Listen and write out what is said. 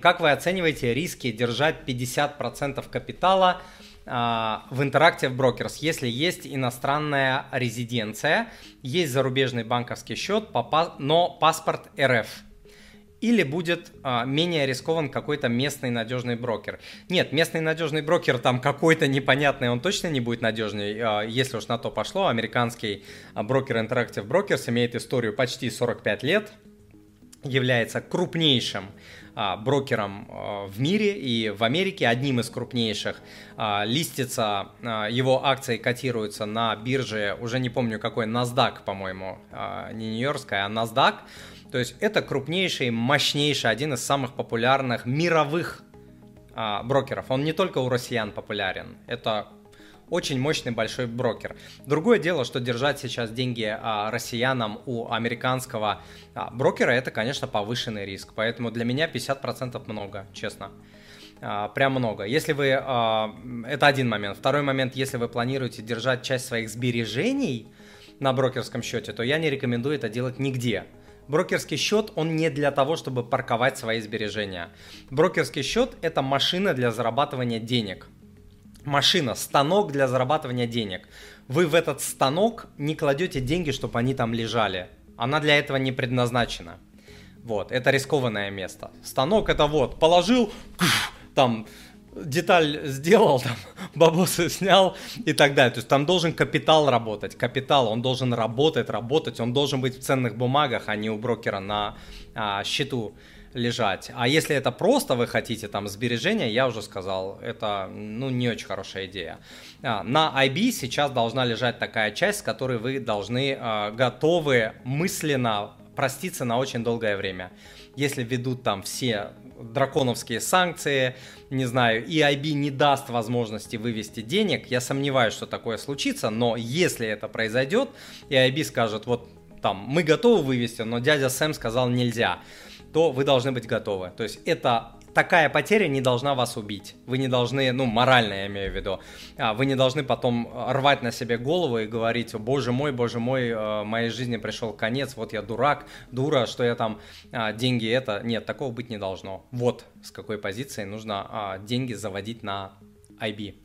Как вы оцениваете риски держать 50% капитала а, в Interactive Brokers, если есть иностранная резиденция, есть зарубежный банковский счет, но паспорт РФ? Или будет а, менее рискован какой-то местный надежный брокер? Нет, местный надежный брокер там какой-то непонятный, он точно не будет надежный. А, если уж на то пошло, американский брокер Interactive Brokers имеет историю почти 45 лет, является крупнейшим а, брокером а, в мире и в Америке, одним из крупнейших. А, листится, его акции котируются на бирже, уже не помню какой, NASDAQ, по-моему, не Нью-Йоркская, а NASDAQ. То есть это крупнейший, мощнейший, один из самых популярных мировых брокеров. Он не только у россиян популярен, это очень мощный большой брокер. Другое дело, что держать сейчас деньги а, россиянам у американского а, брокера, это, конечно, повышенный риск. Поэтому для меня 50% много, честно. А, прям много. Если вы... Это один момент. Второй момент, если вы планируете держать часть своих сбережений на брокерском счете, то я не рекомендую это делать нигде. Брокерский счет, он не для того, чтобы парковать свои сбережения. Брокерский счет – это машина для зарабатывания денег – машина, станок для зарабатывания денег. Вы в этот станок не кладете деньги, чтобы они там лежали. Она для этого не предназначена. Вот, это рискованное место. Станок это вот, положил, там деталь сделал, там, бабосы снял и так далее. То есть там должен капитал работать. Капитал, он должен работать, работать, он должен быть в ценных бумагах, а не у брокера на а, счету лежать. А если это просто вы хотите там сбережения, я уже сказал, это ну, не очень хорошая идея. А, на IB сейчас должна лежать такая часть, с которой вы должны а, готовы мысленно проститься на очень долгое время. Если ведут там все драконовские санкции, не знаю, и IB не даст возможности вывести денег, я сомневаюсь, что такое случится, но если это произойдет, и IB скажет, вот там, мы готовы вывести, но дядя Сэм сказал нельзя, то вы должны быть готовы. То есть это такая потеря не должна вас убить. Вы не должны, ну, морально я имею в виду, а, вы не должны потом рвать на себе голову и говорить, о, боже мой, боже мой, э, моей жизни пришел конец, вот я дурак, дура, что я там а, деньги это. Нет, такого быть не должно. Вот с какой позиции нужно а, деньги заводить на IB.